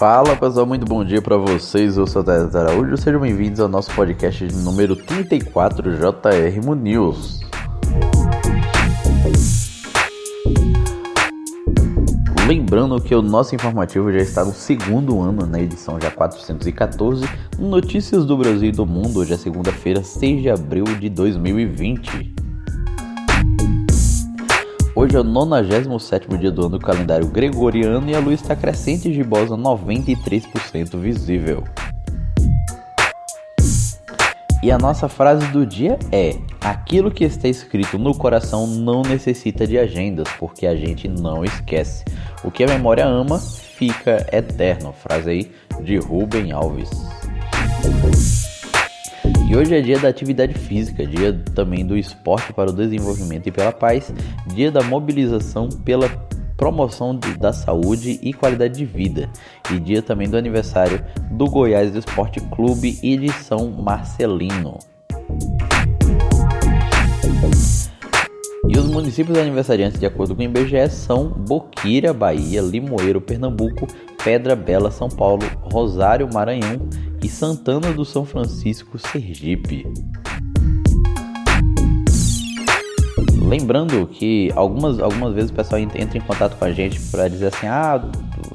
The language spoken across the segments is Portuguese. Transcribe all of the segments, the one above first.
Fala pessoal, muito bom dia para vocês. Eu sou o Tadeu Araújo. Sejam bem-vindos ao nosso podcast número 34 JR News. Lembrando que o nosso informativo já está no segundo ano, na edição já 414, Notícias do Brasil e do Mundo. Hoje é segunda-feira, 6 de abril de 2020. Hoje é o 97 dia do ano do calendário gregoriano e a luz está crescente e gibosa 93% visível. E a nossa frase do dia é: Aquilo que está escrito no coração não necessita de agendas, porque a gente não esquece. O que a memória ama fica eterno. Frase aí de Rubem Alves. E hoje é dia da atividade física, dia também do esporte para o desenvolvimento e pela paz, dia da mobilização pela promoção de, da saúde e qualidade de vida, e dia também do aniversário do Goiás Esporte Clube e de São Marcelino. E os municípios aniversariantes, de acordo com o IBGE, são Boquira, Bahia, Limoeiro, Pernambuco, Pedra Bela, São Paulo, Rosário, Maranhão e Santana do São Francisco, Sergipe. Lembrando que algumas, algumas vezes o pessoal entra em contato com a gente para dizer assim: ah,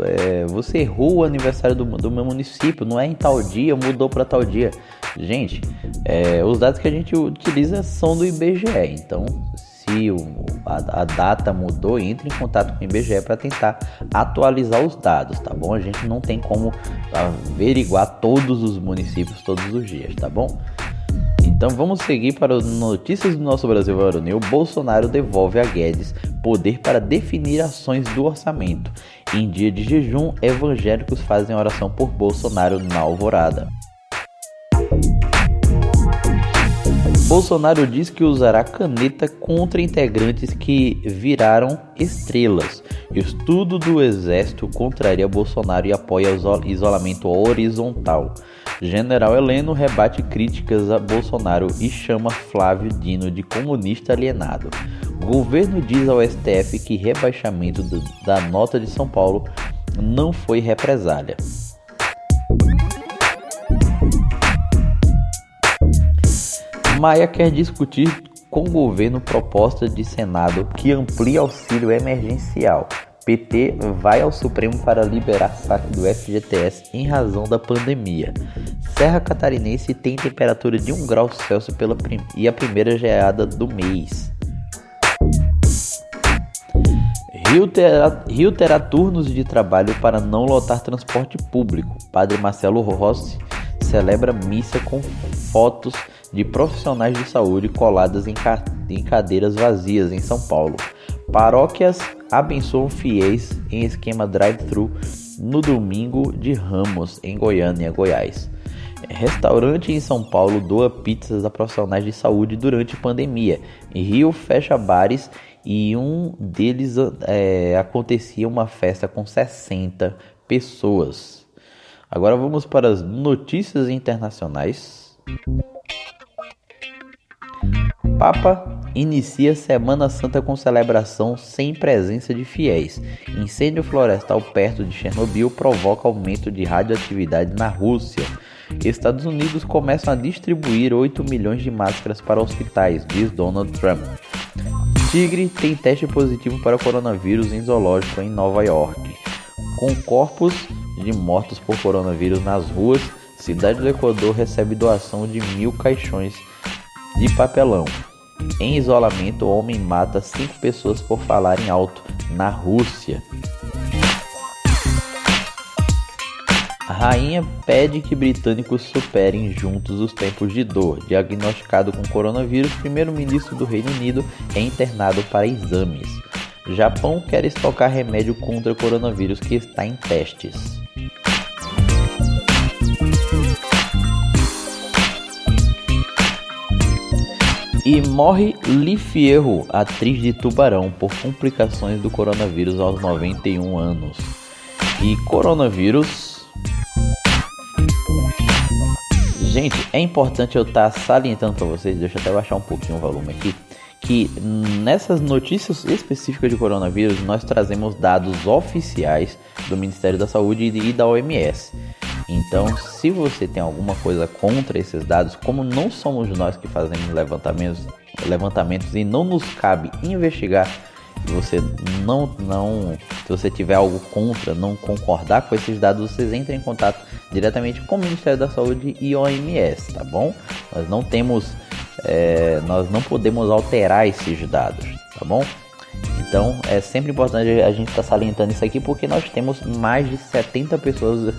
é, você errou o aniversário do, do, meu município, não é em tal dia, mudou para tal dia. Gente, é, os dados que a gente utiliza são do IBGE, então se o, a, a, data mudou, entre em contato com o IBGE para tentar atualizar os dados, tá bom? A gente não tem como averiguar todos os municípios todos os dias, tá bom? Então vamos seguir para as notícias do nosso Brasil Varonil. Bolsonaro devolve a Guedes poder para definir ações do orçamento. Em dia de jejum, evangélicos fazem oração por Bolsonaro na alvorada. Bolsonaro diz que usará caneta contra integrantes que viraram estrelas. Estudo do Exército contraria Bolsonaro e apoia o isolamento horizontal. General Heleno rebate críticas a Bolsonaro e chama Flávio Dino de comunista alienado. governo diz ao STF que rebaixamento da nota de São Paulo não foi represália. Maia quer discutir com o governo proposta de Senado que amplia auxílio emergencial. PT vai ao Supremo para liberar saque do FGTS em razão da pandemia. Serra Catarinense tem temperatura de 1 grau Celsius pela prim e a primeira geada do mês. Rio terá, Rio terá turnos de trabalho para não lotar transporte público. Padre Marcelo Rossi celebra missa com fotos de profissionais de saúde coladas em, ca em cadeiras vazias em São Paulo. Paróquias abençoam fiéis em esquema drive-thru no domingo de Ramos, em Goiânia, Goiás. Restaurante em São Paulo doa pizzas a profissionais de saúde durante pandemia. Em Rio fecha bares e um deles é, acontecia uma festa com 60 pessoas. Agora vamos para as notícias internacionais. Papa inicia Semana Santa com celebração sem presença de fiéis. Incêndio florestal perto de Chernobyl provoca aumento de radioatividade na Rússia. Estados Unidos começam a distribuir 8 milhões de máscaras para hospitais, diz Donald Trump. Tigre tem teste positivo para coronavírus em zoológico em Nova York. Com corpos de mortos por coronavírus nas ruas, cidade do Equador recebe doação de mil caixões de papelão. Em isolamento, homem mata cinco pessoas por falarem alto na Rússia. A rainha pede que britânicos superem juntos os tempos de dor. Diagnosticado com coronavírus, primeiro-ministro do Reino Unido é internado para exames. Japão quer estocar remédio contra coronavírus que está em testes. E morre Li Fierro, atriz de Tubarão, por complicações do coronavírus aos 91 anos. E coronavírus. Gente, é importante eu estar tá salientando para vocês, deixa eu até baixar um pouquinho o volume aqui, que nessas notícias específicas de coronavírus nós trazemos dados oficiais do Ministério da Saúde e da OMS. Então, se você tem alguma coisa contra esses dados, como não somos nós que fazemos levantamentos, levantamentos e não nos cabe investigar, você não, não, se você tiver algo contra, não concordar com esses dados, vocês entrem em contato diretamente com o Ministério da Saúde e OMS, tá bom? Nós não temos, é, nós não podemos alterar esses dados, tá bom? Então é sempre importante a gente estar tá salientando isso aqui porque nós temos mais de 70 pessoas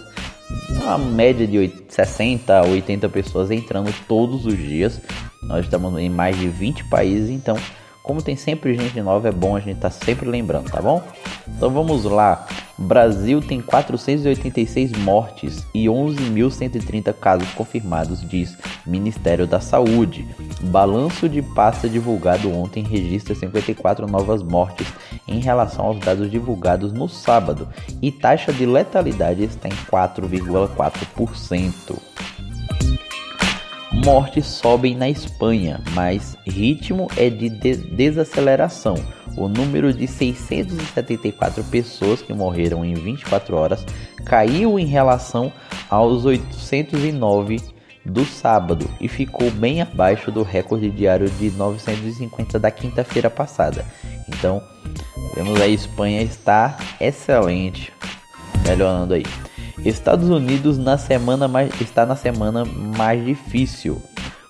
uma média de 60 a 80 pessoas entrando todos os dias. Nós estamos em mais de 20 países, então, como tem sempre gente nova, é bom a gente estar tá sempre lembrando, tá bom? Então vamos lá. Brasil tem 486 mortes e 11.130 casos confirmados, diz Ministério da Saúde. Balanço de pasta divulgado ontem registra 54 novas mortes em relação aos dados divulgados no sábado e taxa de letalidade está em 4,4%. Mortes sobem na Espanha, mas ritmo é de desaceleração o número de 674 pessoas que morreram em 24 horas caiu em relação aos 809 do sábado e ficou bem abaixo do recorde diário de 950 da quinta-feira passada. Então, vemos a Espanha está excelente, melhorando aí. Estados Unidos na semana mais, está na semana mais difícil,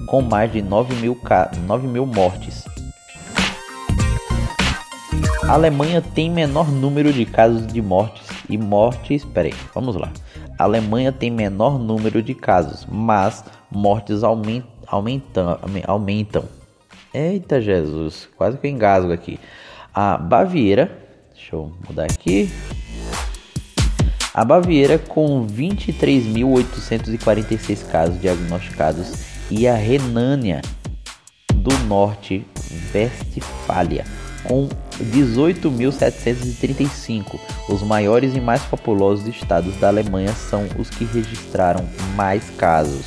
com mais de 9 mil, 9 mil mortes. A Alemanha tem menor número de casos de mortes e mortes. Peraí, vamos lá. A Alemanha tem menor número de casos, mas mortes aumentam. aumentam, aumentam. Eita Jesus, quase que eu engasgo aqui. A Baviera, deixa eu mudar aqui. A Baviera com 23.846 casos diagnosticados e a Renânia do Norte, Westfália com 18.735. Os maiores e mais populosos estados da Alemanha são os que registraram mais casos.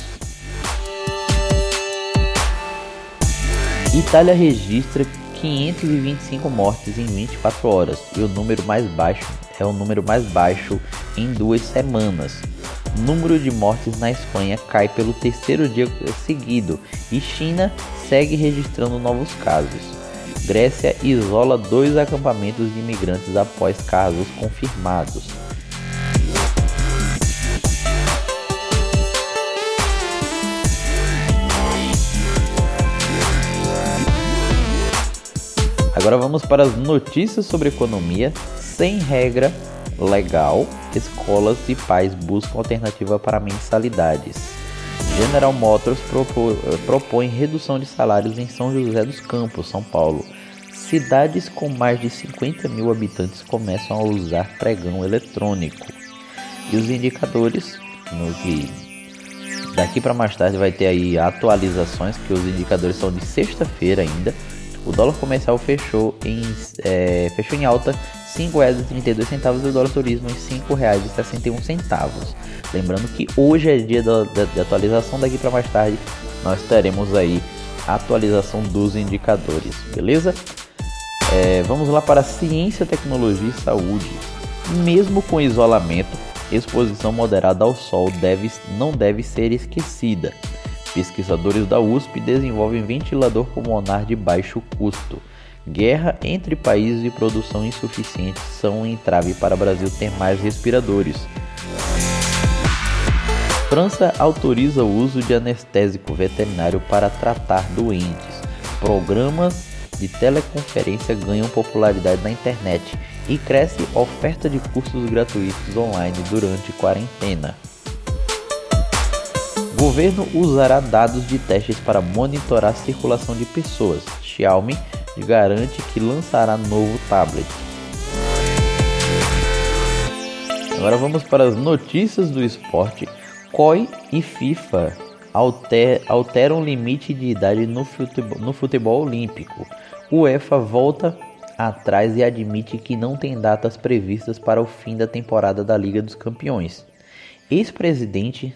Itália registra 525 mortes em 24 horas e o número mais baixo é o número mais baixo em duas semanas. O número de mortes na Espanha cai pelo terceiro dia seguido e China segue registrando novos casos. Grécia isola dois acampamentos de imigrantes após casos confirmados. Agora vamos para as notícias sobre economia. Sem regra legal, escolas e pais buscam alternativa para mensalidades. General Motors propõe redução de salários em São José dos Campos, São Paulo. Cidades com mais de 50 mil habitantes começam a usar pregão eletrônico. E os indicadores, no que daqui para mais tarde vai ter aí atualizações, que os indicadores são de sexta-feira ainda. O dólar comercial fechou em, é, fechou em alta R$ 5,32 e o dólar turismo em R$ 5,61. Lembrando que hoje é dia da, da, de atualização, daqui para mais tarde nós teremos aí a atualização dos indicadores, beleza? É, vamos lá para ciência, tecnologia e saúde. Mesmo com isolamento, exposição moderada ao sol deve, não deve ser esquecida. Pesquisadores da USP desenvolvem ventilador pulmonar de baixo custo. Guerra entre países e produção insuficiente são um entrave para o Brasil ter mais respiradores. França autoriza o uso de anestésico veterinário para tratar doentes. Programas de teleconferência ganham popularidade na internet e cresce oferta de cursos gratuitos online durante quarentena. Governo usará dados de testes para monitorar a circulação de pessoas. Xiaomi garante que lançará novo tablet. Agora vamos para as notícias do esporte. COI e FIFA alter, alteram limite de idade no futebol, no futebol olímpico. UEFA volta atrás e admite que não tem datas previstas para o fim da temporada da Liga dos Campeões. Ex-presidente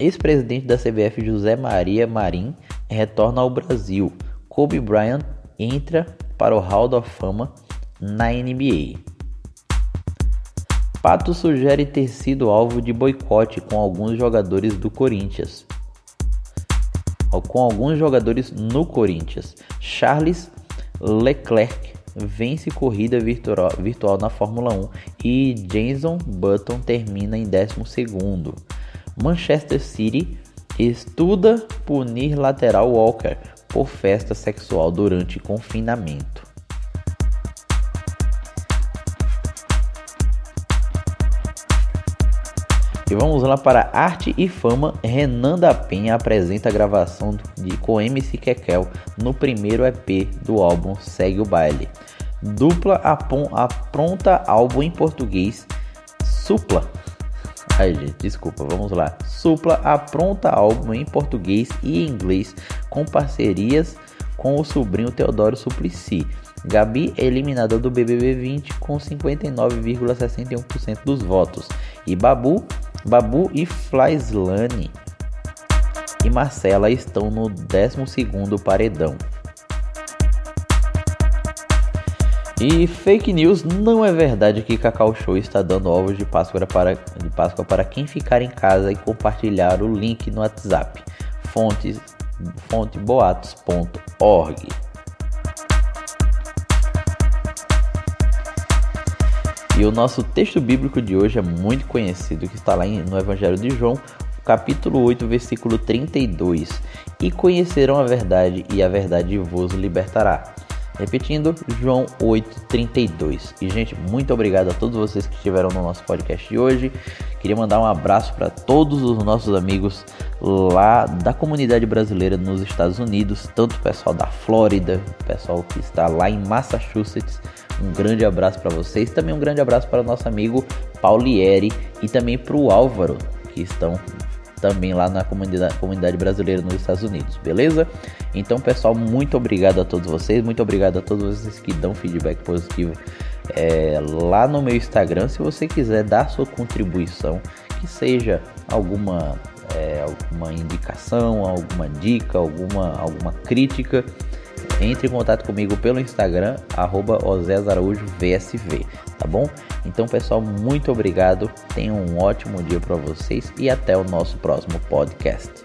Ex-presidente da CBF José Maria Marim retorna ao Brasil. Kobe Bryant entra para o Hall da Fama na NBA. Pato sugere ter sido alvo de boicote com alguns jogadores do Corinthians. Com alguns jogadores no Corinthians. Charles Leclerc vence corrida virtual, na Fórmula 1 e Jenson Button termina em 12. Manchester City estuda punir lateral Walker por festa sexual durante confinamento. E vamos lá para Arte e Fama. Renan da Penha apresenta a gravação de, com MC Kekel no primeiro EP do álbum Segue o Baile. Dupla apronta álbum em português. Supla. Ai, gente, desculpa, vamos lá. Supla apronta álbum em português e inglês com parcerias com o sobrinho Teodoro Suplicy. Gabi é eliminada do BBB 20 com 59,61% dos votos. E Babu Babu e Flyslane e Marcela estão no 12º paredão. E fake news não é verdade que Cacau Show está dando ovos de Páscoa para, de Páscoa para quem ficar em casa e compartilhar o link no WhatsApp. Fontes, fonte boatos.org. E o nosso texto bíblico de hoje é muito conhecido, que está lá no Evangelho de João, capítulo 8, versículo 32. E conhecerão a verdade, e a verdade vos libertará. Repetindo, João 8:32. E gente, muito obrigado a todos vocês que estiveram no nosso podcast de hoje. Queria mandar um abraço para todos os nossos amigos lá da comunidade brasileira nos Estados Unidos, tanto o pessoal da Flórida, o pessoal que está lá em Massachusetts, um grande abraço para vocês. Também um grande abraço para o nosso amigo Paulieri e também para o Álvaro, que estão também lá na comunidade, comunidade brasileira nos Estados Unidos, beleza? Então, pessoal, muito obrigado a todos vocês, muito obrigado a todos vocês que dão feedback positivo é, lá no meu Instagram. Se você quiser dar sua contribuição, que seja alguma, é, alguma indicação, alguma dica, alguma, alguma crítica entre em contato comigo pelo Instagram, arroba VSV, tá bom? Então, pessoal, muito obrigado. Tenham um ótimo dia para vocês e até o nosso próximo podcast.